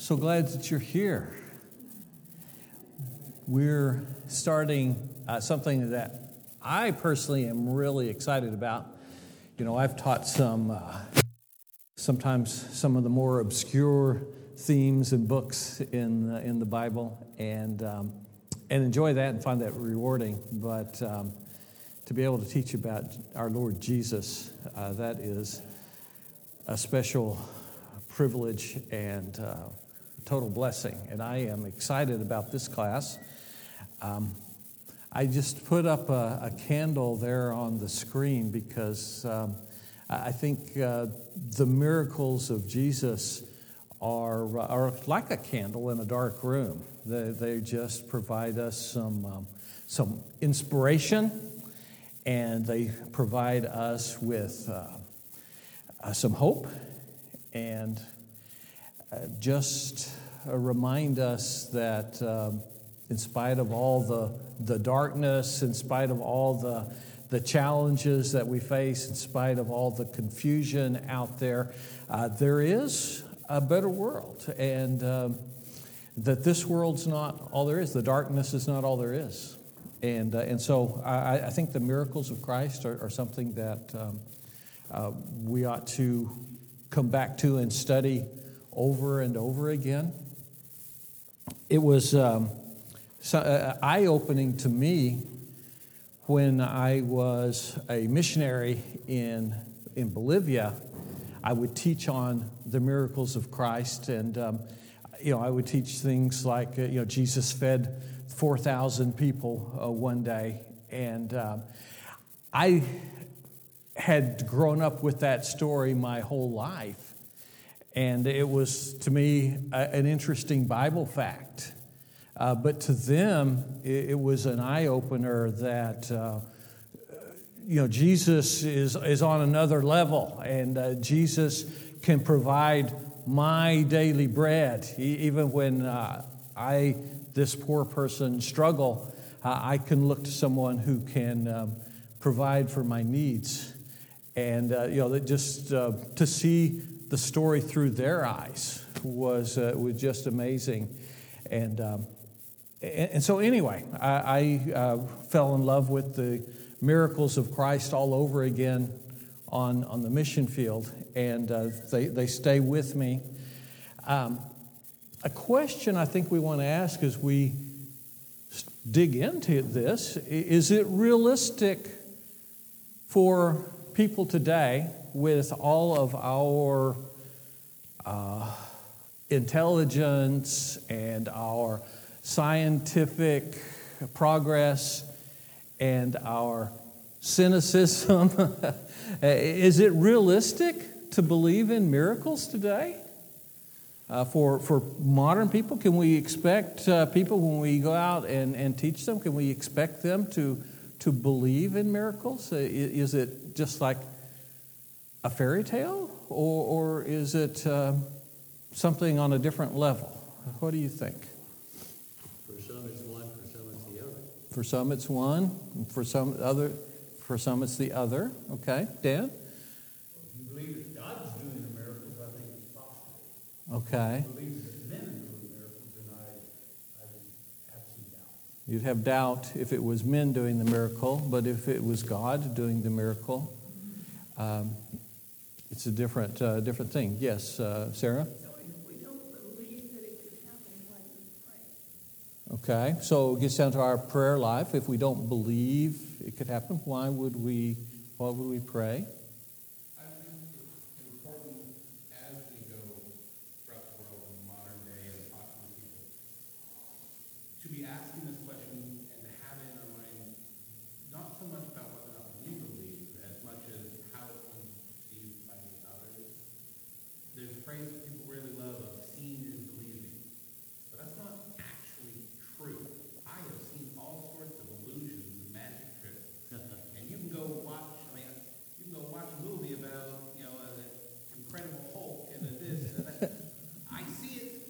So glad that you're here. We're starting uh, something that I personally am really excited about. You know, I've taught some, uh, sometimes some of the more obscure themes and books in, uh, in the Bible, and, um, and enjoy that and find that rewarding. But um, to be able to teach about our Lord Jesus, uh, that is a special privilege and uh, total blessing. And I am excited about this class. Um, I just put up a, a, candle there on the screen because um, I think uh, the miracles of Jesus are, are like a candle in a dark room. They, they just provide us some, um, some inspiration and they provide us with uh, uh, some hope and just remind us that um, in spite of all the, the darkness, in spite of all the, the challenges that we face, in spite of all the confusion out there, uh, there is a better world. And um, that this world's not all there is, the darkness is not all there is. And, uh, and so I, I, think the miracles of Christ are, are something that um, uh, we ought to come back to and study over and over again. It was um, so, uh, eye opening to me when I was a missionary in, in Bolivia. I would teach on the miracles of Christ, and um, you know, I would teach things like uh, you know Jesus fed four thousand people uh, one day, and um, I had grown up with that story my whole life. And it was, to me, a, an interesting Bible fact. Uh, but to them, it, it was an eye opener that, uh, you know, Jesus is, is on another level, and uh, Jesus can provide my daily bread. Even when uh, I, this poor person, struggle, uh, I can look to someone who can um, provide for my needs and uh, you know that just to see the story through their eyes was uh, was just amazing. And, um, and, and so anyway I, I uh, fell in love with the miracles of Christ all over again on on the mission field and uh, they they stay with me. Um, a question I think we want to ask as we dig into this is it realistic for people today, with all of our uh, intelligence and our scientific progress and our cynicism, is it realistic to believe in miracles today? Uh, for, for modern people, can we expect uh, people when we go out and, and teach them, can we expect them to, to believe in miracles? Is it just like a fairy tale, or, or is it uh, something on a different level? What do you think? For some, it's one. For some, it's the other. For some, it's one. For some other, for some, it's the other. Okay, Dan. If you believe that God's doing the miracles, I think it's possible. Okay. If you believe that men are doing miracles, then I, I would have some doubt. You'd have doubt if it was men doing the miracle, but if it was God doing the miracle, um, it's a different, uh, different thing. Yes, uh, Sarah? Okay, so it gets down to our prayer life. If we don't believe it could happen, why would we, why would we pray?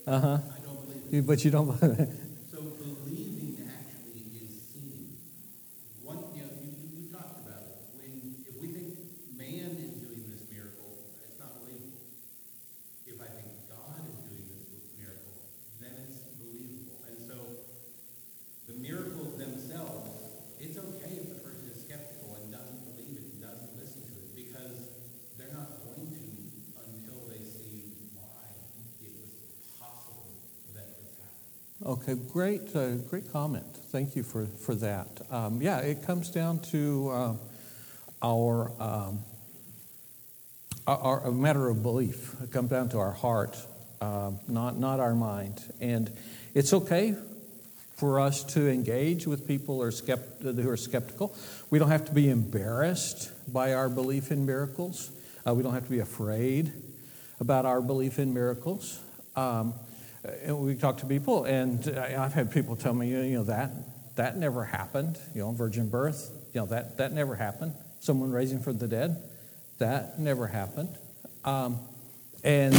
Uh huh. But you don't. Okay, great, uh, great comment. Thank you for, for that. Um, yeah, it comes down to uh, our, um, our, a matter of belief. It comes down to our heart, uh, not, not our mind. And it's okay for us to engage with people who are, skept- who are skeptical. We don't have to be embarrassed by our belief in miracles. Uh, we don't have to be afraid about our belief in miracles. Um, and we talk to people, and I've had people tell me, you know, that that never happened. You know, virgin birth, you know, that that never happened. Someone raising from the dead, that never happened. Um, and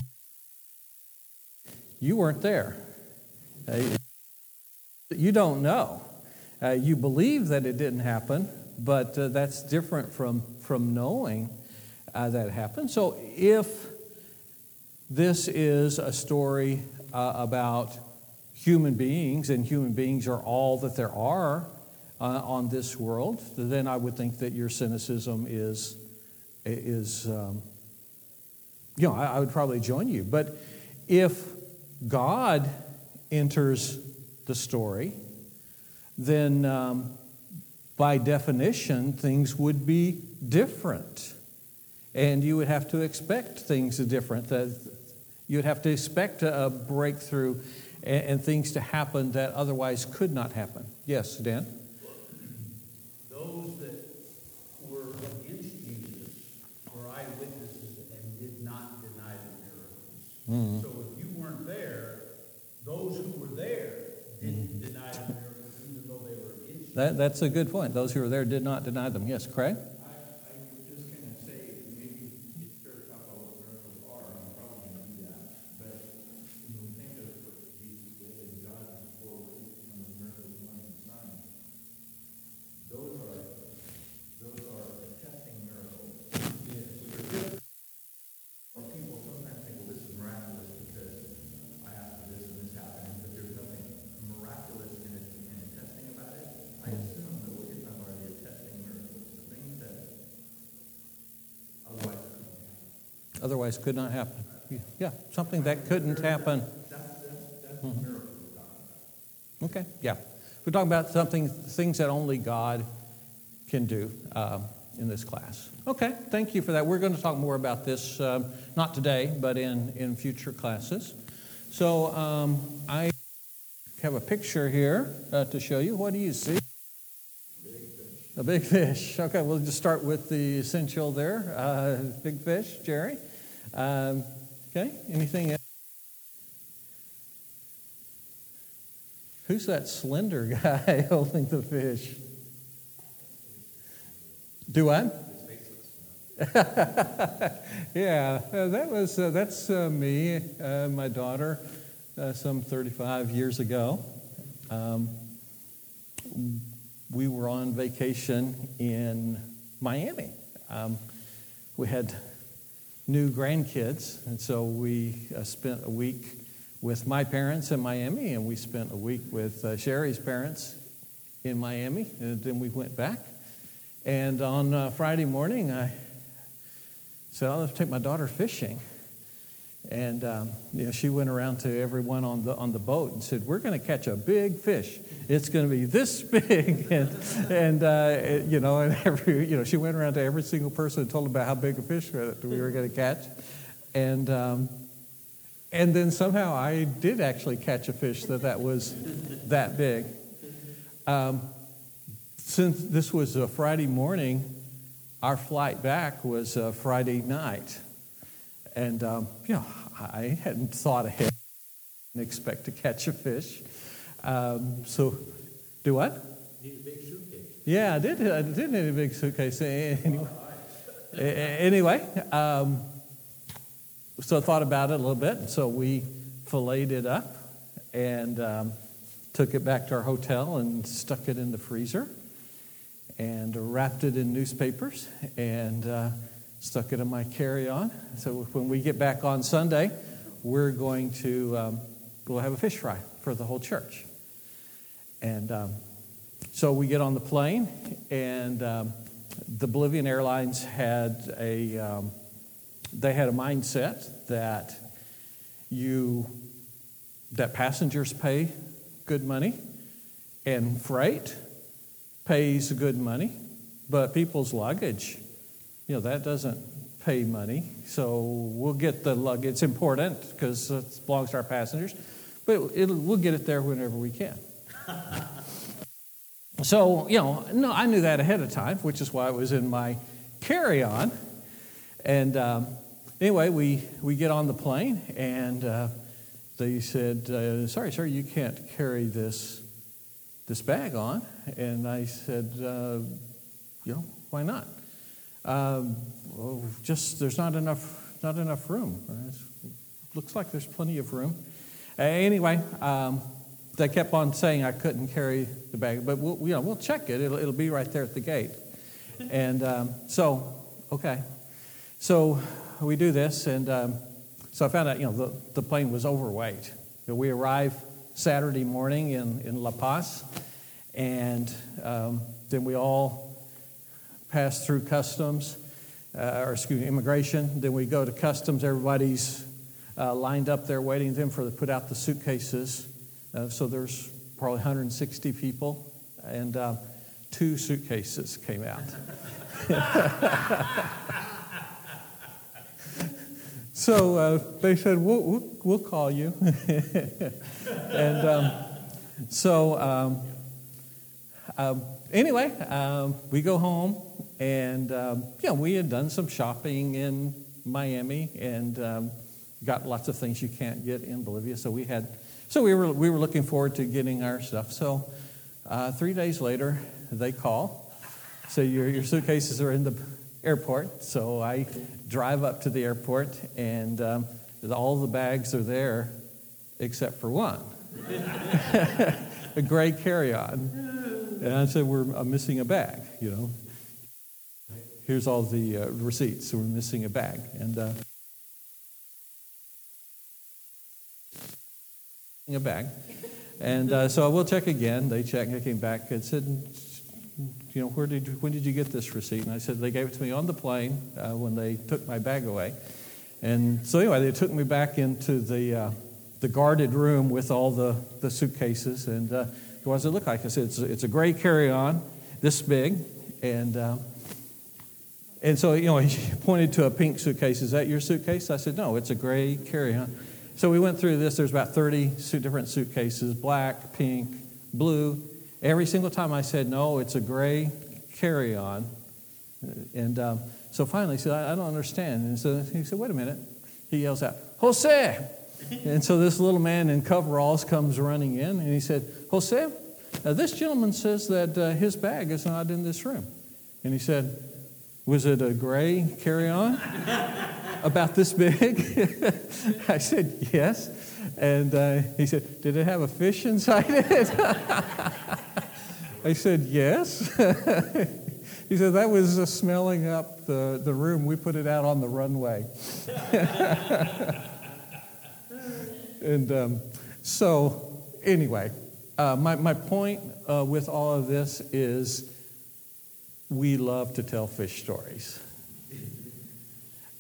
you weren't there. Uh, you don't know. Uh, you believe that it didn't happen, but uh, that's different from from knowing uh, that it happened. So if this is a story uh, about human beings, and human beings are all that there are uh, on this world, then I would think that your cynicism is, is um, you know, I, I would probably join you. But if God enters the story, then um, by definition, things would be different. And you would have to expect things different. That You'd have to expect a breakthrough and, and things to happen that otherwise could not happen. Yes, Dan? Those that were against Jesus were eyewitnesses and did not deny the miracles. Mm-hmm. So if you weren't there, those who were there didn't mm-hmm. deny the miracles even though they were against. That, that's a good point. Those who were there did not deny them. Yes, Craig? I, I was just gonna say, maybe it's fair to talk about what miracles are, and I'm probably gonna do that. But when we think of what Jesus did and God's forward and the miracles, wonders, and signs, those are, those are attesting miracles. Which are different. Or people sometimes think, well, this is miraculous because I asked for this and this happened, but there's nothing miraculous in it, in attesting about it. I assume that what you're talking about are the attesting miracles, the things that otherwise couldn't happen. Otherwise could not happen. Yeah, something that couldn't happen. About. Okay, yeah. We're talking about something, things that only God can do um, in this class. Okay, thank you for that. We're going to talk more about this, um, not today, but in, in future classes. So um, I have a picture here uh, to show you. What do you see? A big fish. Okay, we'll just start with the essential there. Uh, big fish, Jerry. Um, okay, anything else? Who's that slender guy holding the fish? Do I? yeah, uh, that was uh, that's uh, me, uh, my daughter, uh, some 35 years ago. Um, we were on vacation in Miami. Um, we had new grandkids, and so we uh, spent a week with my parents in Miami, and we spent a week with uh, Sherry's parents in Miami, and then we went back. And on uh, Friday morning, I said, "I'll take my daughter fishing." And um, you know, she went around to everyone on the on the boat and said, "We're going to catch a big fish. It's going to be this big." and and uh, you know, and every you know, she went around to every single person and told them about how big a fish we were going to catch. And um, and then somehow I did actually catch a fish that that was that big. Um, since this was a Friday morning, our flight back was a Friday night. And, um, you know, I hadn't thought ahead and expect to catch a fish. Um, so, do what? Need a big suitcase. Yeah, I did. I did need a big suitcase. Anyway, anyway um, so I thought about it a little bit. So we filleted it up and um, took it back to our hotel and stuck it in the freezer and wrapped it in newspapers and uh, stuck it in my carry-on. So when we get back on Sunday, we're going to um, we'll have a fish fry for the whole church. And um, so we get on the plane, and um, the Bolivian Airlines had a um, they had a mindset that you that passengers pay good money, and freight pays good money, but people's luggage, you know, that doesn't pay money. So we'll get the luggage. It's important because it belongs to our passengers, but we'll get it there whenever we can. so, you know, no, I knew that ahead of time, which is why it was in my carry on. And um, anyway, we, we get on the plane, and uh, they said, uh, Sorry, sir, you can't carry this, this bag on. And I said, uh, You know, why not? Um, well, just there's not enough, not enough room. looks like there's plenty of room. Anyway, um, they kept on saying I couldn't carry the bag, but we'll, you know, we'll check it. It'll, it'll be right there at the gate. And um, so, okay. So we do this, and um, so I found out, you know, the, the plane was overweight. We arrive Saturday morning in, in La Paz, and um, then we all pass through customs, uh, or excuse me, immigration. Then we go to customs. Everybody's uh, lined up there waiting them for to put out the suitcases. Uh, so there's probably 160 people, and uh, two suitcases came out. so uh, they said, we'll, we'll, we'll call you. and um, so, um, um, anyway, um, we go home, and um, yeah, we had done some shopping in Miami and um, got lots of things you can't get in Bolivia. So we had, so we were we were looking forward to getting our stuff. So uh, three days later, they call. So your your suitcases are in the airport. So I drive up to the airport, and um, all the bags are there except for one, a gray carry-on. And I said, we're I'm missing a bag, you know. Here's all the uh, receipts. So we're missing a bag. And uh, a bag. And uh, so I will check again. They checked. I came back and said, you know, where did when did you get this receipt? And I said, they gave it to me on the plane uh, when they took my bag away. And so anyway, they took me back into the, uh, the guarded room with all the, the suitcases. And uh, what does it look like? I said, it's a, it's a gray carry-on, this big. And, uh, and so, you know, he pointed to a pink suitcase. Is that your suitcase? I said, no, it's a gray carry-on. So we went through this. There's about 30 different suitcases, black, pink, blue. Every single time I said, no, it's a gray carry-on. And um, so finally he said, I, I don't understand. And so he said, wait a minute. He yells out, Jose! And so this little man in coveralls comes running in and he said, Jose, uh, this gentleman says that uh, his bag is not in this room. And he said, Was it a gray carry on? About this big? I said, Yes. And uh, he said, Did it have a fish inside it? I said, Yes. he said, That was uh, smelling up the, the room. We put it out on the runway. And um, so, anyway, uh, my, my point uh, with all of this is we love to tell fish stories.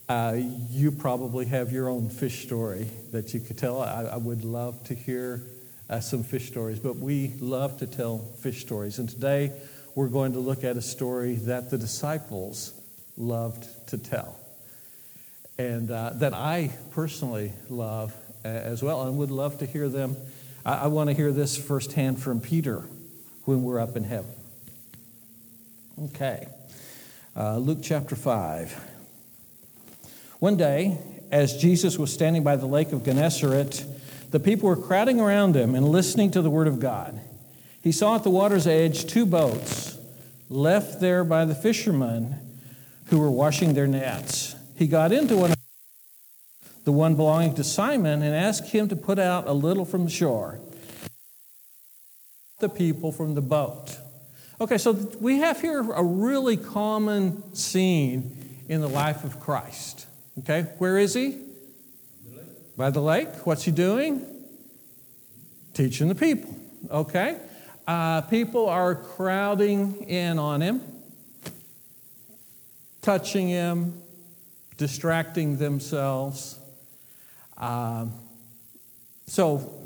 Uh, you probably have your own fish story that you could tell. I, I would love to hear uh, some fish stories, but we love to tell fish stories. And today we're going to look at a story that the disciples loved to tell, and uh, that I personally love as well, and would love to hear them I, I want to hear this firsthand from Peter when we're up in heaven. Okay. Uh, Luke chapter 5. One day, as Jesus was standing by the lake of Gennesaret, the people were crowding around him and listening to the word of God. He saw at the water's edge two boats left there by the fishermen who were washing their nets. He got into one the one belonging to Simon, and asked him to put out a little from the shore. The people from the boat. Okay, so we have here a really common scene in the life of Christ. Okay, where is he? By the lake. What's he doing? Teaching the people. Okay, uh, people are crowding in on him, touching him, distracting themselves. Um, so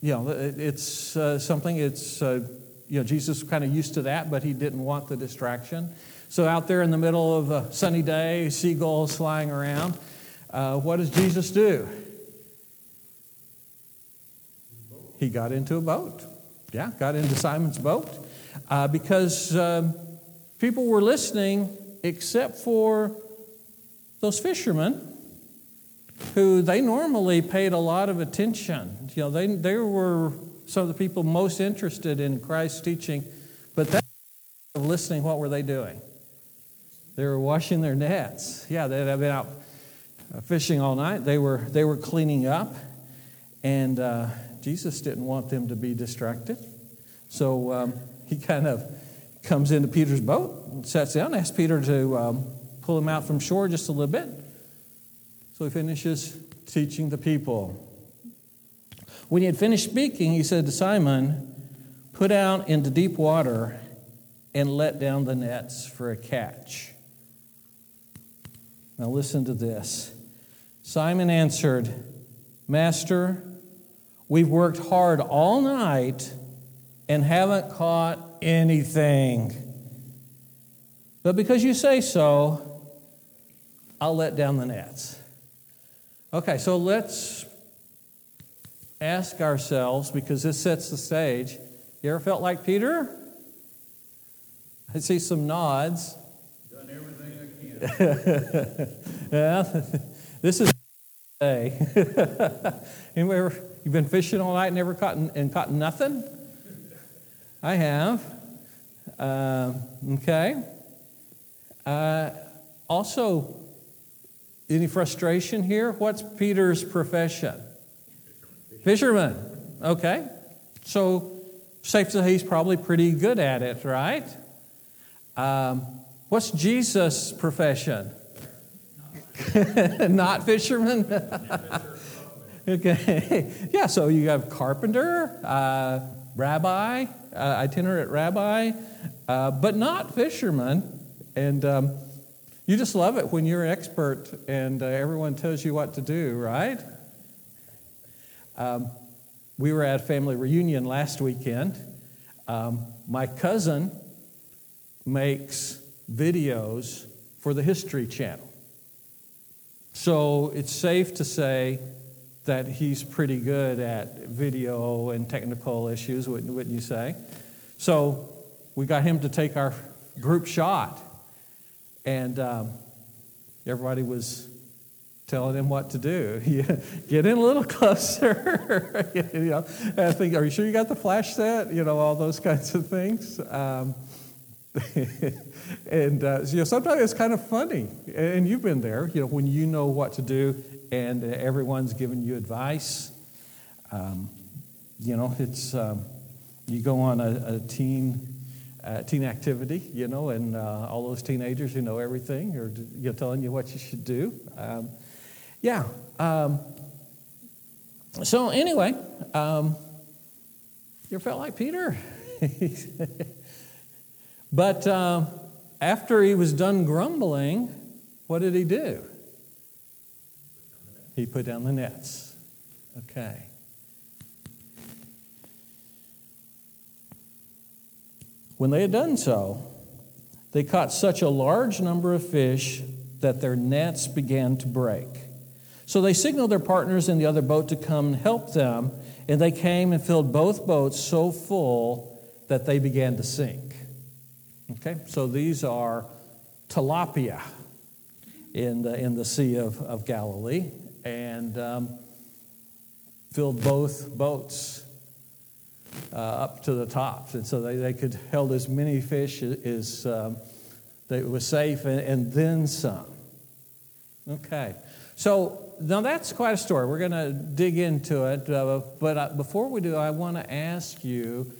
you know, it- it's uh, something, it's, uh, you know, Jesus kind of used to that, but he didn't want the distraction. So out there in the middle of a sunny day, seagulls flying around, uh, what does Jesus do? He got into a boat. Yeah, got into Simon's boat uh, because um, people were listening except for those fishermen who they normally paid a lot of attention. You know, they, they were some of the people most interested in Christ's teaching, but that of listening, what were they doing? They were washing their nets. Yeah, they had been out fishing all night. They were, they were cleaning up, and uh, Jesus didn't want them to be distracted. So um, he kind of comes into Peter's boat sits down, asks Peter to um, pull him out from shore just a little bit. So he finishes teaching the people. When he had finished speaking, he said to Simon, Put out into deep water and let down the nets for a catch. Now listen to this. Simon answered, Master, we've worked hard all night and haven't caught anything. But because you say so, I'll let down the nets. Okay, so let's ask ourselves, because this sets the stage. You ever felt like Peter? I see some nods. Done everything I can. Yeah, this is day. Anybody ever, you've been fishing all night and never caught and caught nothing? I have. Um, okay. Uh, also, any frustration here? What's Peter's profession? Fisherman. Okay. So, safe to say he's probably pretty good at it, right? Um, what's Jesus' profession? Not fisherman? okay. Yeah, so you have carpenter, uh, rabbi, uh, itinerant rabbi, uh, but not fisherman. And um, you just love it when you're an expert and uh, everyone tells you what to do, right? Um, we were at a family reunion last weekend. Um, my cousin makes videos for the History Channel. So it's safe to say that he's pretty good at video and technical issues, wouldn't, wouldn't you say? So we got him to take our group shot, and um, everybody was telling him what to do. Get in a little closer. you know, I think, are you sure you got the flash set? You know, all those kinds of things. Um, and uh, you know, sometimes it's kind of funny, and you've been there. You know, when you know what to do, and uh, everyone's giving you advice. Um, you know, it's um, you go on a, a teen uh, teen activity, you know, and uh, all those teenagers who know everything are you know, telling you what you should do. Um, yeah. Um, so anyway, um, you felt like Peter? but uh, after he was done grumbling, what did he do? He put down the nets. Okay. When they had done so, they caught such a large number of fish that their nets began to break. So they signaled their partners in the other boat to come and help them, and they came and filled both boats so full that they began to sink. Okay, so these are tilapia in the, in the Sea of, of Galilee, and um, filled both boats uh, up to the tops. And so they, they could held as many fish as um, that was safe and, and then some. Okay. So now that's quite a story. We're going to dig into it. Uh, but uh, before we do, I want to ask you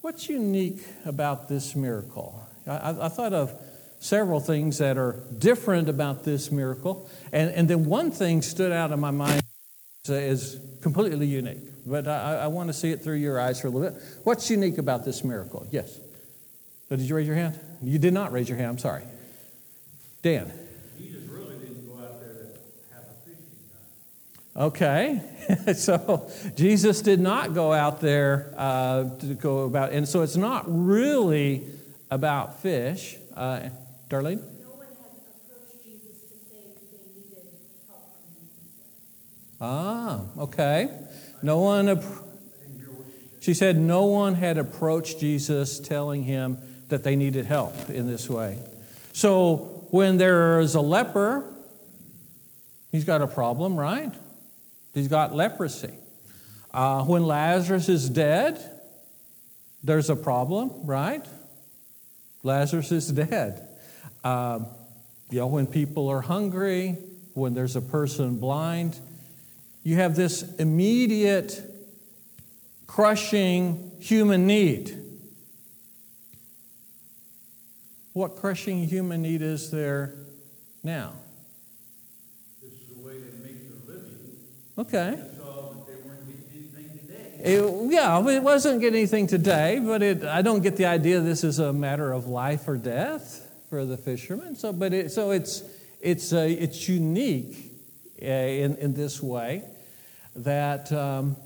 what's unique about this miracle? I, I, thought of several things that are different about this miracle. And, and then one thing stood out in my mind is completely unique. But I, I want to see it through your eyes for a little bit. What's unique about this miracle? Yes. So did you raise your hand? You did not raise your hand. I'm sorry. Dan. Jesus really didn't go out there to have a fishing time. Okay, so Jesus did not go out there uh, to go about, and so it's not really about fish. Uh, Darlene? No one had approached Jesus to say they needed help from him. Ah, okay. No one, she said, no one had approached Jesus telling him that they needed help in this way. So when there's a leper, he's got a problem, right? He's got leprosy. Uh, when Lazarus is dead, there's a problem, right? Lazarus is dead. Um, you know, when people are hungry, when there's a person blind, you have this immediate, crushing human need. What crushing human need is there now? This is the way they make their living. Okay. I saw that they weren't getting anything today. It, yeah, it wasn't getting anything today, but it, I don't get the idea this is a matter of life or death for the fishermen. So, but it, so it's it's uh, it's unique uh, in in this way that um,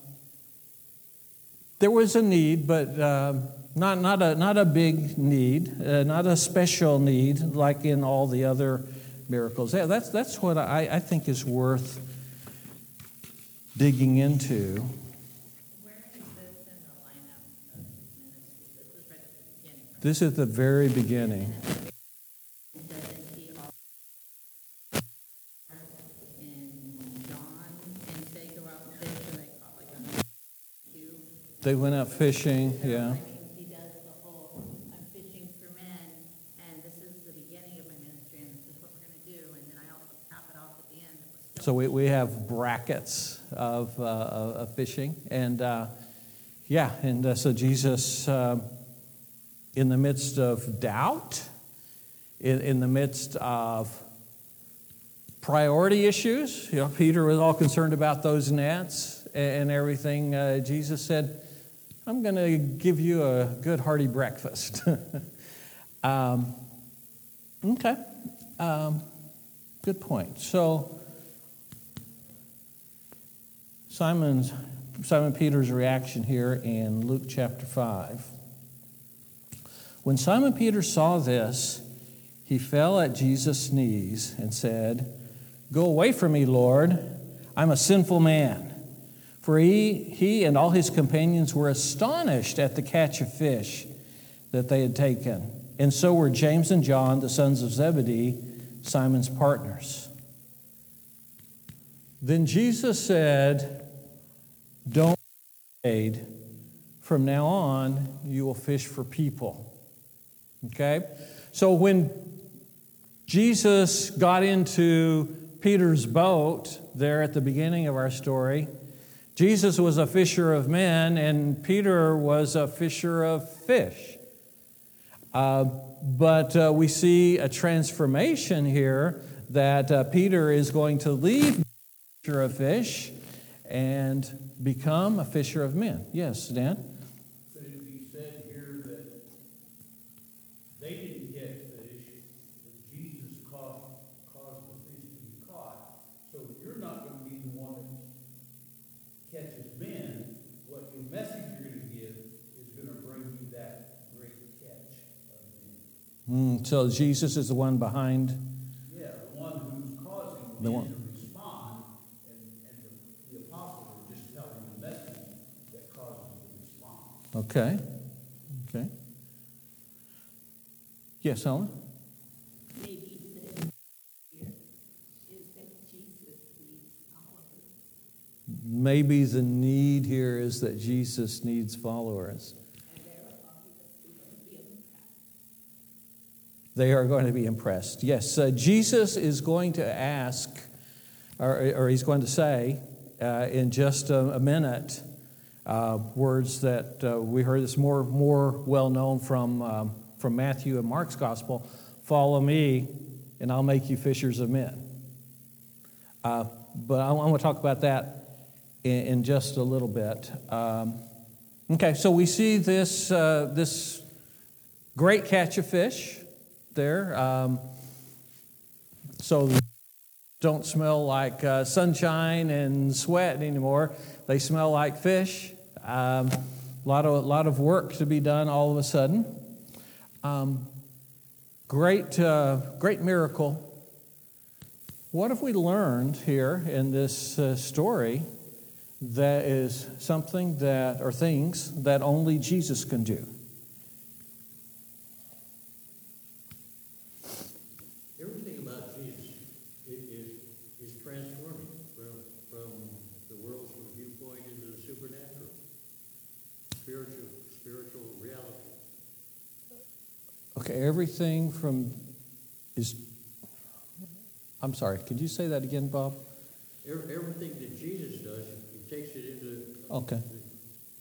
there was a need, but um, not not a not a big need, uh, not a special need like in all the other miracles. Yeah, that's that's what I, I think is worth digging into. Where is this in the lineup of his ministry? This is right at the beginning. right? This is the very beginning. Doesn't he also in John and say go out and fish and they caught like a few? They went out fishing, yeah. I mean, he does the whole, I'm fishing for men and this is the beginning of my ministry and this is what we're gonna do. And then I also cap it off at the end. So we, we have brackets of, uh, of fishing. And uh, yeah, and uh, so Jesus, um, in the midst of doubt, in, in the midst of priority issues, you know, Peter was all concerned about those nets and, and everything. Uh, Jesus said, I'm going to give you a good hearty breakfast. um, okay. Um, good point. So, Simon's, Simon Peter's reaction here in Luke chapter 5. When Simon Peter saw this, he fell at Jesus' knees and said, Go away from me, Lord. I'm a sinful man. For he, he and all his companions were astonished at the catch of fish that they had taken. And so were James and John, the sons of Zebedee, Simon's partners. Then Jesus said, Don't be afraid. From now on, you will fish for people. Okay? So when Jesus got into Peter's boat there at the beginning of our story, Jesus was a fisher of men, and Peter was a fisher of fish. Uh, but uh, we see a transformation here that uh, Peter is going to leave fisher of fish and become a fisher of men. Yes, Dan? Could it be said here that they didn't catch fish, but Jesus caused, caused the fish to be caught? So you're not gonna be the one that catches men. What your message you're gonna give is gonna bring you that great catch of men. Mm, so Jesus is the one behind. Yeah, the one who's causing The one- to respond, and, and the, the apostles are just telling the message that causes the response. Okay. Okay. Yes, Ellen? Maybe the here is that Jesus needs followers. Maybe the need here is that Jesus needs followers. And they're obviously going to be impressed. They are going to be impressed. Yes, uh, Jesus is going to ask, or, or he's going to say uh, in just a, a minute, uh, words that uh, we heard this more, more well known from, um, from Matthew and Mark's gospel follow me, and I'll make you fishers of men. Uh, but I, want to talk about that in, in just a little bit. Um, okay, so we see this, uh, this great catch of fish there. Um, so don't smell like uh, sunshine and sweat anymore. They smell like fish. Um, a lot of, lot of work to be done all of a sudden. Um, great, uh, great miracle. What have we learned here in this uh, story that is something that, or things that only Jesus can do? Everything about Jesus i- is, is transforming from, from the world's viewpoint into the supernatural, spiritual, spiritual reality. Everything from is. I'm sorry, could you say that again, Bob? Everything that Jesus does, he takes it into Okay.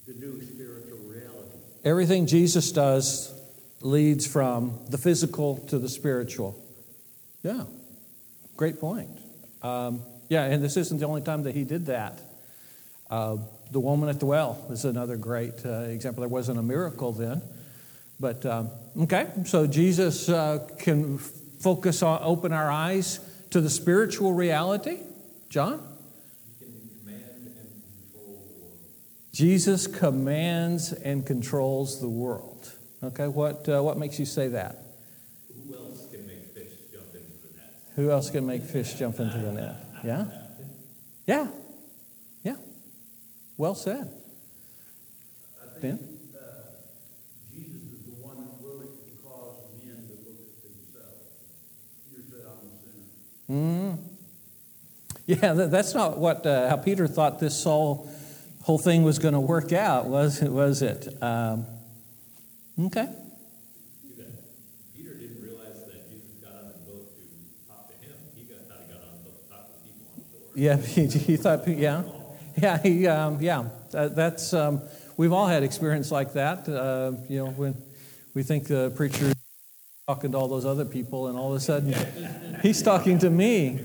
the, the new spiritual reality. Everything Jesus does leads from the physical to the spiritual. Yeah, great point. Um, yeah, and this isn't the only time that he did that. Uh, the woman at the well is another great uh, example. There wasn't a miracle then. But, um, okay, so Jesus uh, can focus on, open our eyes to the spiritual reality. John? Jesus commands and controls the world. Okay, what, uh, what makes you say that? Who else can make fish jump into the net? Who else can make fish jump into the net? Yeah? Yeah. Yeah. Well said. Ben? think, uh, Jesus is the one that really can cause men to look at themselves. Peter said, I'm a sinner. Mm. Yeah, that's not what uh, how Peter thought this whole whole thing was going to work out, was it? Was it? Um, okay. Peter didn't realize that Jesus got on the boat to talk to him. He got, thought he got on the boat to talk to people on shore. Yeah, he, he thought. Yeah, yeah, he, um, yeah. That, that's um, we've all had experience like that. Uh, you know, when we think the preacher talking to all those other people, and all of a sudden he's talking to me.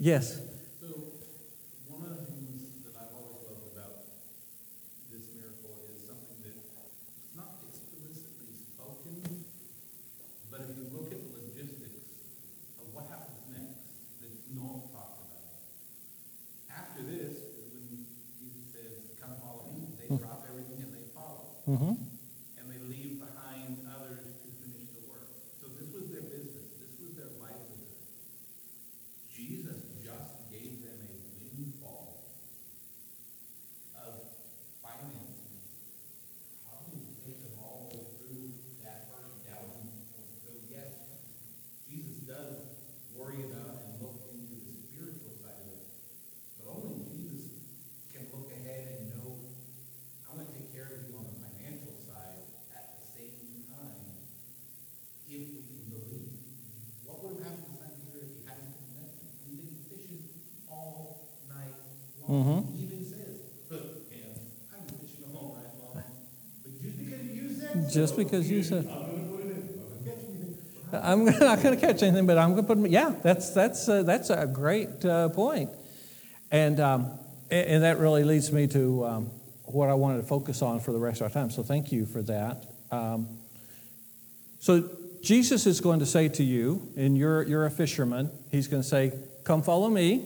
Yes. So, one of the things that I've always loved about this miracle is something that is not explicitly spoken, but if you look at the logistics of what happens next, that's not talked about. After this, is when Jesus says, Come follow me, they drop everything and they follow. Mm-hmm. And they leave behind others to finish the work. So this was their business, this was their livelihood. Jesus just gave them a windfall of finances. Probably will take them all the way through that first doubting point. So yes, Jesus does worry about and look into the spiritual side of it. But only Jesus can look ahead and know, I'm gonna take care of you on the financial side at the same time, if we can believe. What would have happened to Simon Peter if he hadn't been connected? I mean, they've been fishing all night long. He even says, look, man, I've been fishing all night long, but just because you said so. Just because you said. I'm not going to catch anything, but I'm going to put. Yeah, that's that's uh, that's a great uh, point, and um, and that really leads me to um, what I wanted to focus on for the rest of our time. So thank you for that. Um, so Jesus is going to say to you, and you're you're a fisherman. He's going to say, "Come follow me.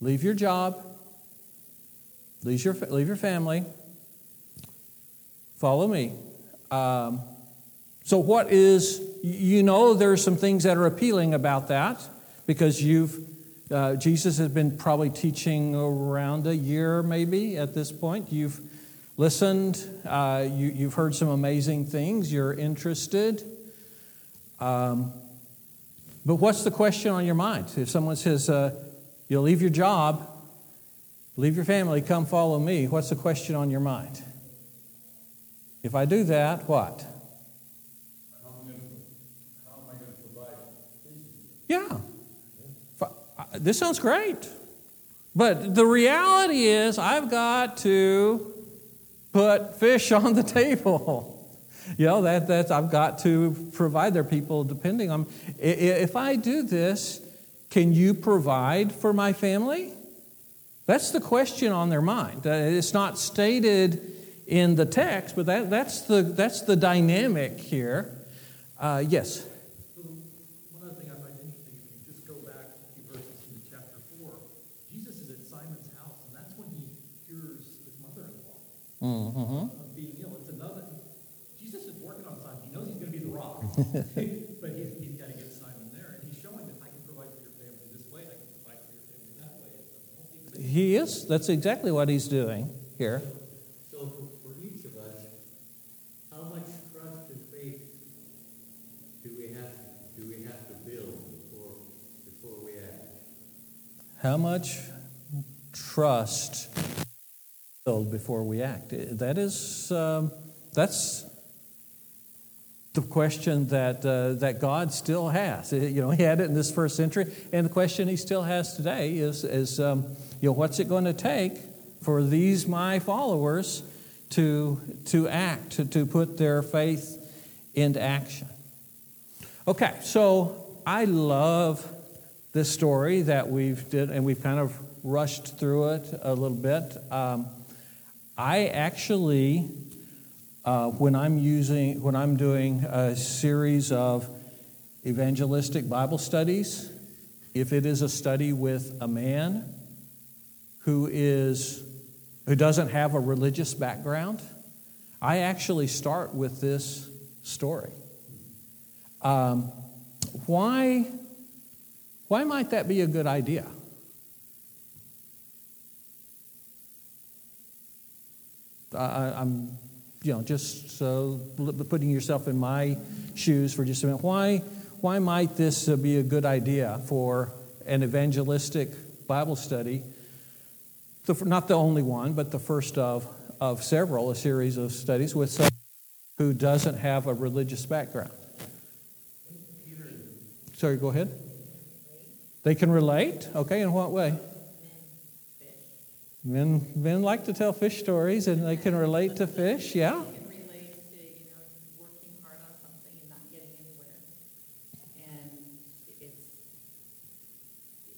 Leave your job. Leave your leave your family. Follow me." Um, so, what is, you know, there are some things that are appealing about that because you've, uh, Jesus has been probably teaching around a year maybe at this point. You've listened, uh, you, you've heard some amazing things, you're interested. Um, but what's the question on your mind? If someone says, uh, you'll leave your job, leave your family, come follow me, what's the question on your mind? If I do that, what? How am I gonna, how am I gonna provide? Yeah. Uh, This sounds great. But the reality is, I've got to put fish on the table. You know, that, that's, I've got to provide their people depending on. If I do this, can you provide for my family? That's the question on their mind. Uh, It's not stated in the text, but that, that's, the, that's the dynamic here. Uh, yes? Mm-hmm. Of being ill. It's another. Jesus is working on Simon. He knows he's going to be the rock, but he's, he's got to get Simon there, and he's showing that I can provide for your family this way. I can provide for your family that way. He is. That's exactly what he's doing here. How much trust build before we act? That is, um, that's the question that uh, that God still has. You know, He had it in this first century, and the question He still has today is, is um, you know, what's it going to take for these my followers to to act, to, to put their faith into action? Okay, so I love this story that we've did, and we've kind of rushed through it a little bit. Um, I actually, uh, when I'm using, when I'm doing a series of evangelistic Bible studies, if it is a study with a man who is who doesn't have a religious background, I actually start with this story. Um, why, why might that be a good idea? I, I'm, you know, just so putting yourself in my shoes for just a minute. Why, why might this be a good idea for an evangelistic Bible study? The, not the only one, but the first of, of several, a series of studies with someone who doesn't have a religious background. Sorry, go ahead. They can relate? Okay, in what way? Men, men like to tell fish stories and they can relate to fish, yeah. can relate to, you know, working hard on something and not getting anywhere. And it's,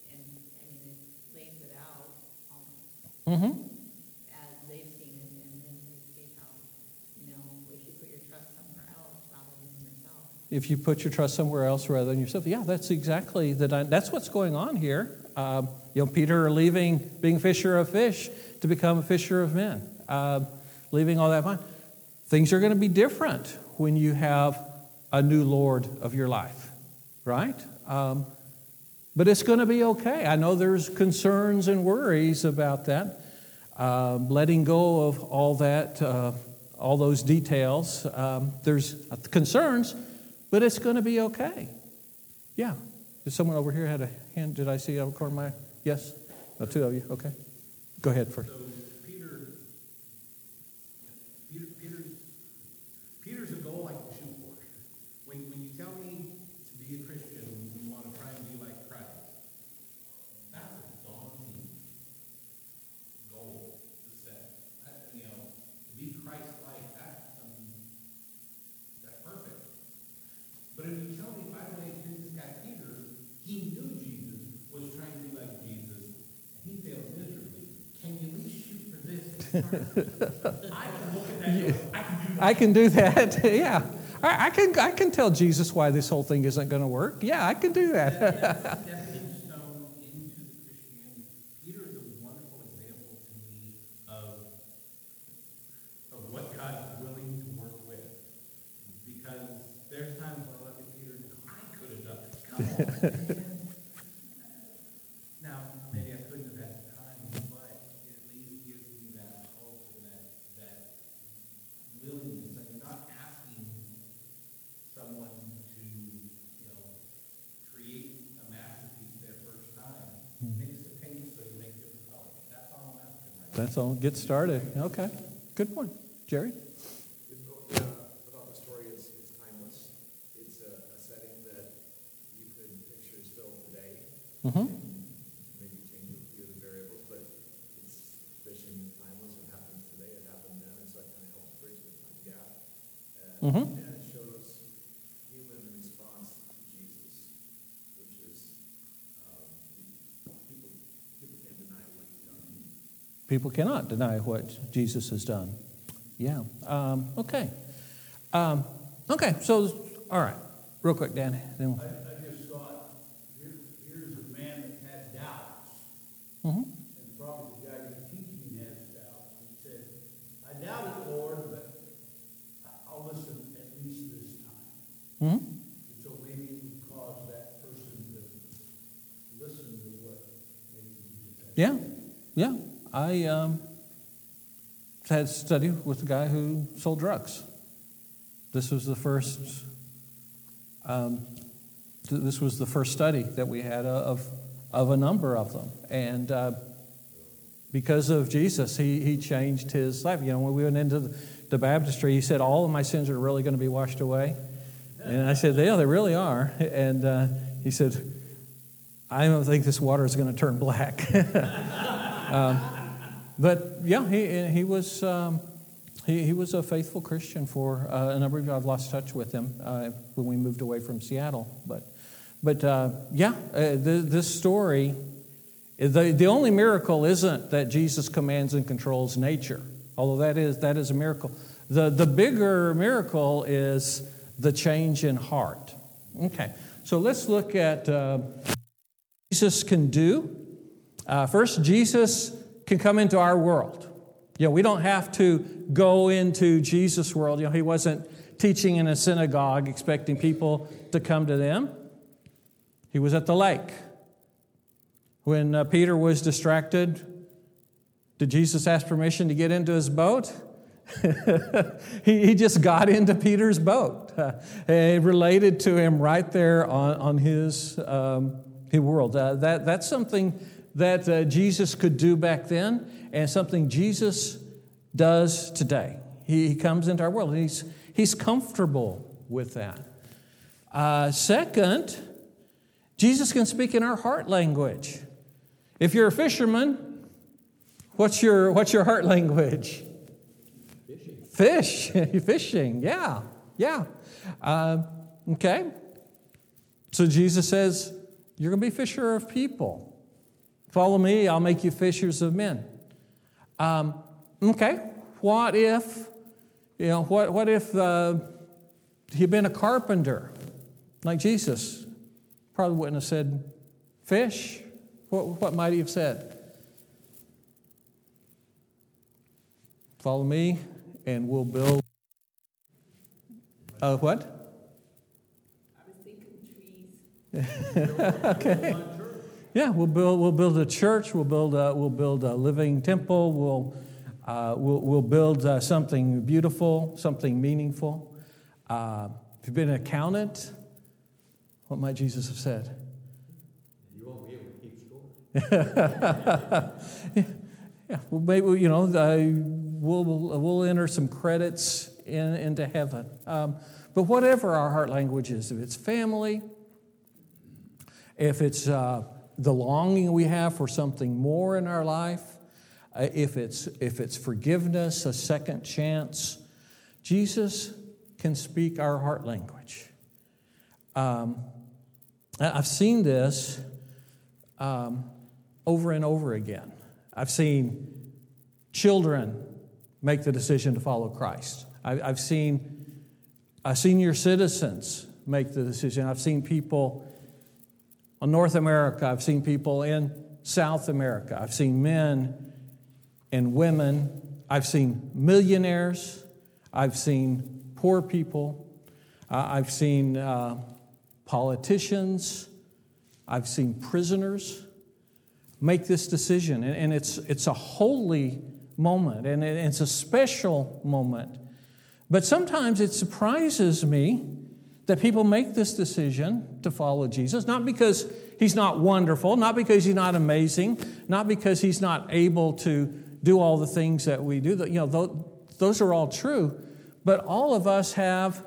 and, I mean, it lays it out almost Mm-hmm. as they've seen it, and then we see how, you know, if you put your trust somewhere else rather than yourself. If you put your trust somewhere else rather than yourself, yeah, that's exactly the. dy- That's what's going on here. Um, you know, Peter leaving being fisher of fish to become a fisher of men, um, leaving all that behind. Things are going to be different when you have a new Lord of your life, right? Um, but it's going to be okay. I know there's concerns and worries about that. Um, letting go of all that, uh, all those details. Um, there's concerns, but it's going to be okay. Yeah. Did someone over here had a hand? Did I see over corner of my? Yes. No, two of you. Okay. Go ahead first. So Peter, Peter, Peter's, Peter's a goal I can shoot for. When, when you tell me to be a Christian, you want to try and be like Christ, that's a daunting goal to set. That, you know, to be Christ-like, that, um, that's perfect. But if you tell me, by the way, here's this guy Peter, he knew Jesus was trying to be like Jesus, and he failed miserably. Can you at least shoot for this? I can. Do that. yeah. I, I can. I can tell Jesus why this whole thing isn't going to work. Yeah, I can do that. stepping stone into the Christianity. Peter is a wonderful example to me of, of what God is willing to work with. Because there's times when I look at Peter and go, I could have done this. Come on. now, maybe I couldn't have had time, but it at least gives me that hope and that, that willingness. And you're not asking someone to, you know, create a masterpiece their first time. Mix the paint so you make different colors. That's all I'm asking right now. That's all. Get started. Okay. Good point, Jerry. Yeah, about the story is, it's timeless. It's a, a setting that you could picture still today. Mm-hmm. Maybe change a few of the variables, but it's fishing is timeless. It happens today, it happened then, and so it kind of helps bridge the time gap. And, Mhm. and it shows human response to Jesus, which is, um, people, people can't deny what he's done. People cannot deny what Jesus has done. Yeah. Um, okay. Um, okay. So, all right. Real quick, Danny. Then- I, I just thought, here, here's a man that had doubts, Mhm. and probably the guy who's teaching has doubts. He said, I doubt Mhm. So maybe it would cause that person to listen to what maybe you just said. Yeah, yeah. I um, had study with a guy who sold drugs. This was the first. Um, th- this was the first study that we had of of a number of them, and uh, because of Jesus, he he changed his life. You know, when we went into the, the baptistry, he said, "All of my sins are really going to be washed away," and I said, "Yeah, they really are." And uh, he said, "I don't think this water is going to turn black." Um, but yeah, he, he was um, he, he was a faithful Christian for uh, a number of years. I've lost touch with him uh, when we moved away from Seattle. But but uh, yeah, uh, th- this story, the, the only miracle isn't that Jesus commands and controls nature, although that is that is a miracle. The the bigger miracle is the change in heart. Okay, so let's look at uh, Jesus can do. Uh, first, Jesus can come into our world. You know, we don't have to go into Jesus' world. You know, he wasn't teaching in a synagogue expecting people to come to them. He was at the lake. When uh, Peter was distracted, did Jesus ask permission to get into his boat? he, he just got into Peter's boat. Uh, related to him right there on, on his, um, his world. Uh, that, that's something that uh, Jesus could do back then and something Jesus does today. He, he comes into our world and he's, he's comfortable with that. Uh, second, Jesus can speak in our heart language. If you're a fisherman, what's your, what's your heart language? Fishing. Fish. Fishing, yeah, yeah. Uh, okay. So Jesus says, You're going to be fisher of people. Follow me, I'll make you fishers of men. Um, okay, what if, you know, what, what if uh, he'd been a carpenter like Jesus? Probably wouldn't have said fish. What, what might he have said? Follow me, and we'll build. Uh, what? I was thinking trees. okay. Yeah, we'll build, we'll build a church, we'll build a, we'll build a living temple, we'll, uh, we'll, we'll build uh, something beautiful, something meaningful. Uh, if you've been an accountant, what might Jesus have said? You won't be able to keep score. Yeah, well, maybe, you know, we'll, we'll, we'll enter some credits in, into heaven. Um, but whatever our heart language is, if it's family, if it's uh, the longing we have for something more in our life, uh, if, it's, if it's forgiveness, a second chance, Jesus can speak our heart language. Um, I've seen this um, over and over again. I've seen children make the decision to follow Christ. I- I've seen uh, senior citizens make the decision. I've seen people in North America, I've seen people in South America, I've seen men and women, I've seen millionaires, I've seen poor people, uh, I've seen uh, politicians, I've seen prisoners make this decision. And, and it's, it's a holy moment, and it- it's a special moment. But sometimes it surprises me that people make this decision to follow Jesus, not because he's not wonderful, not because he's not amazing, not because he's not able to do all the things that we do. You know, those are all true, but all of us have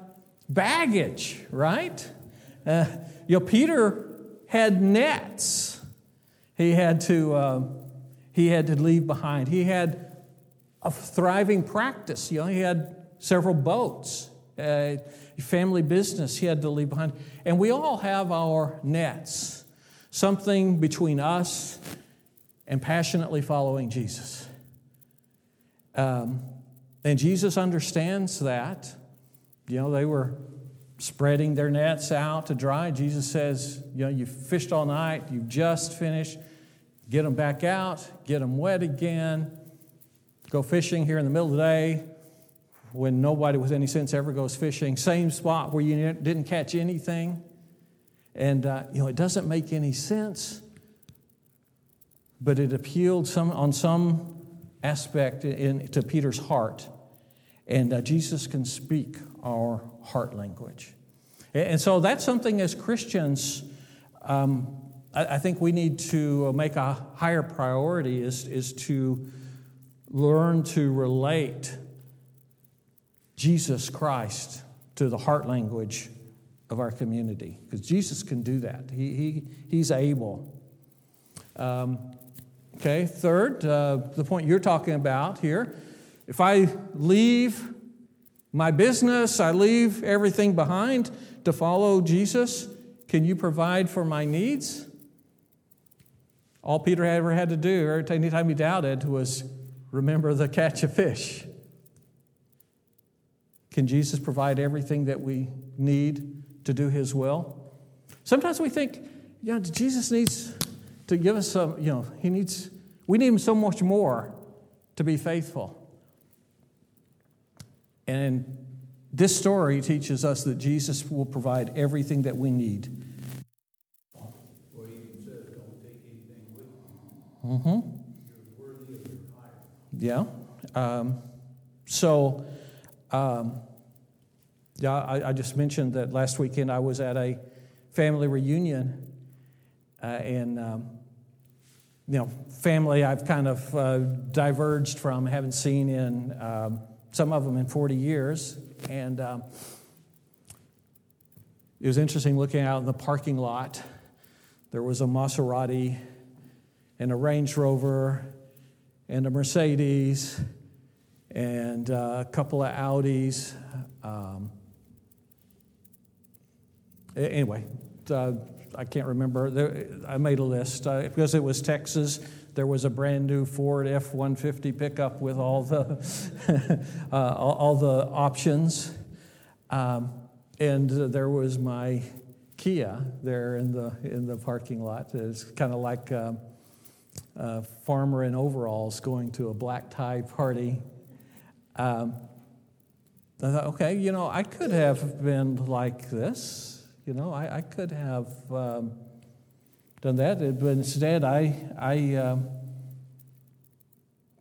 baggage, right? Uh, you know, Peter had nets he had to, uh, he had to leave behind. He had a thriving practice. You know, he had several boats, uh, family business he had to leave behind. And we all have our nets, something between us and passionately following Jesus. Um, and Jesus understands that. You know, they were spreading their nets out to dry. Jesus says, You know, you fished all night, you've just finished. Get them back out, get them wet again. Go fishing here in the middle of the day. When nobody with any sense ever goes fishing, same spot where you didn't catch anything. And, uh, you know, it doesn't make any sense, but it appealed some, on some aspect in, to Peter's heart. And uh, Jesus can speak our heart language. And so that's something as Christians, um, I, I think we need to make a higher priority is, is to learn to relate Jesus Christ to the heart language of our community because Jesus can do that. He, he, he's able. Um, okay, third, uh, the point you're talking about here. If I leave my business, I leave everything behind to follow Jesus, can you provide for my needs? All Peter ever had to do, every time he doubted, was remember the catch of fish. Can Jesus provide everything that we need to do his will? Sometimes we think, you know, Jesus needs to give us some, you know, he needs, we need him so much more to be faithful. And this story teaches us that Jesus will provide everything that we need. Well, he even says, don't take anything with you. Mm-hmm. You're worthy of your hire. Yeah. Um, so, um, yeah, I, I, just mentioned that last weekend I was at a family reunion, uh, and um, you know, family I've kind of uh, diverged from, haven't seen in um, some of them in 40 years, and um, it was interesting looking out in the parking lot. There was a Maserati and a Range Rover and a Mercedes and uh, a couple of Audis. Um, anyway, uh, I can't remember. There, I made a list uh, because it was Texas. There was a brand new Ford F 150 pickup with all the, uh, all, the options. Um, and there was my Kia there in the, in the parking lot. It's kind of like um, a farmer in overalls going to a black tie party. Um, I thought, okay, you know, I could have been like this. You know, I, I could have um, done that, but instead I, I um,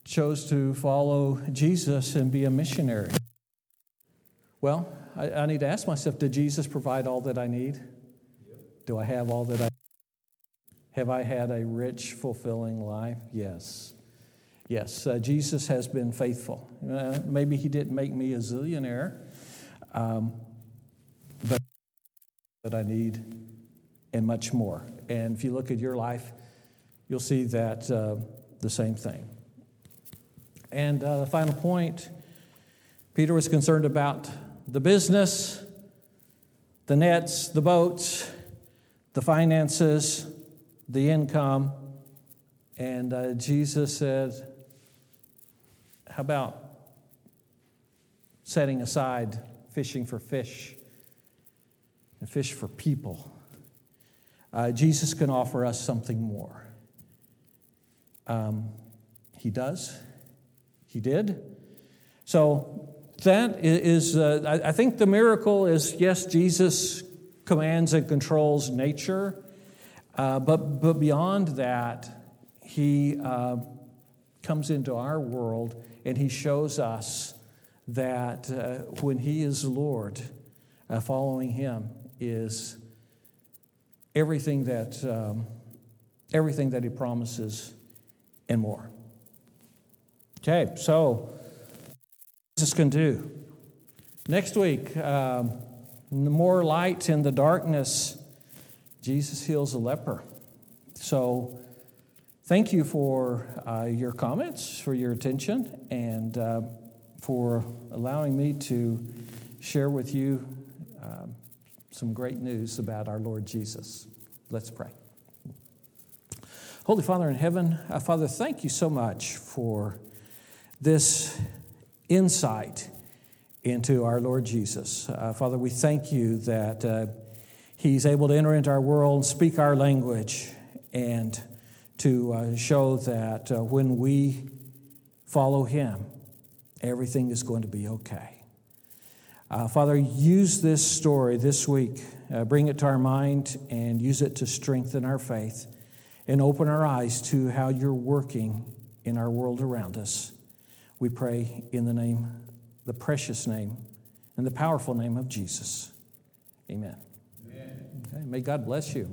chose to follow Jesus and be a missionary. Well, I, I need to ask myself did Jesus provide all that I need? Do I have all that I have I had a rich, fulfilling life? Yes. Yes, uh, Jesus has been faithful. Uh, maybe he didn't make me a zillionaire, um, but that I need and much more. And if you look at your life, you'll see that uh, the same thing. And uh, the final point Peter was concerned about the business, the nets, the boats, the finances, the income. And uh, Jesus said, How about setting aside fishing for fish and fish for people? Uh, Jesus can offer us something more. Um, he does. He did. So that is, uh, I think the miracle is yes, Jesus commands and controls nature. Uh, but, but beyond that, he uh, comes into our world and he shows us that uh, when he is Lord, uh, following him is everything that, um, everything that he promises and more. Okay, so Jesus can do. Next week, um, more light in the darkness. Jesus heals a leper. So, thank you for uh, your comments, for your attention, and uh, for allowing me to share with you uh, some great news about our Lord Jesus. Let's pray. Holy Father in heaven, uh, Father, thank you so much for this insight into our Lord Jesus. Uh, Father, we thank you that uh, He's able to enter into our world, speak our language, and to uh, show that uh, when we follow Him, everything is going to be okay. Uh, Father, use this story this week, uh, bring it to our mind, and use it to strengthen our faith and open our eyes to how you're working in our world around us. We pray in the name, the precious name, and the powerful name of Jesus. Amen. Amen. Okay, may God bless you.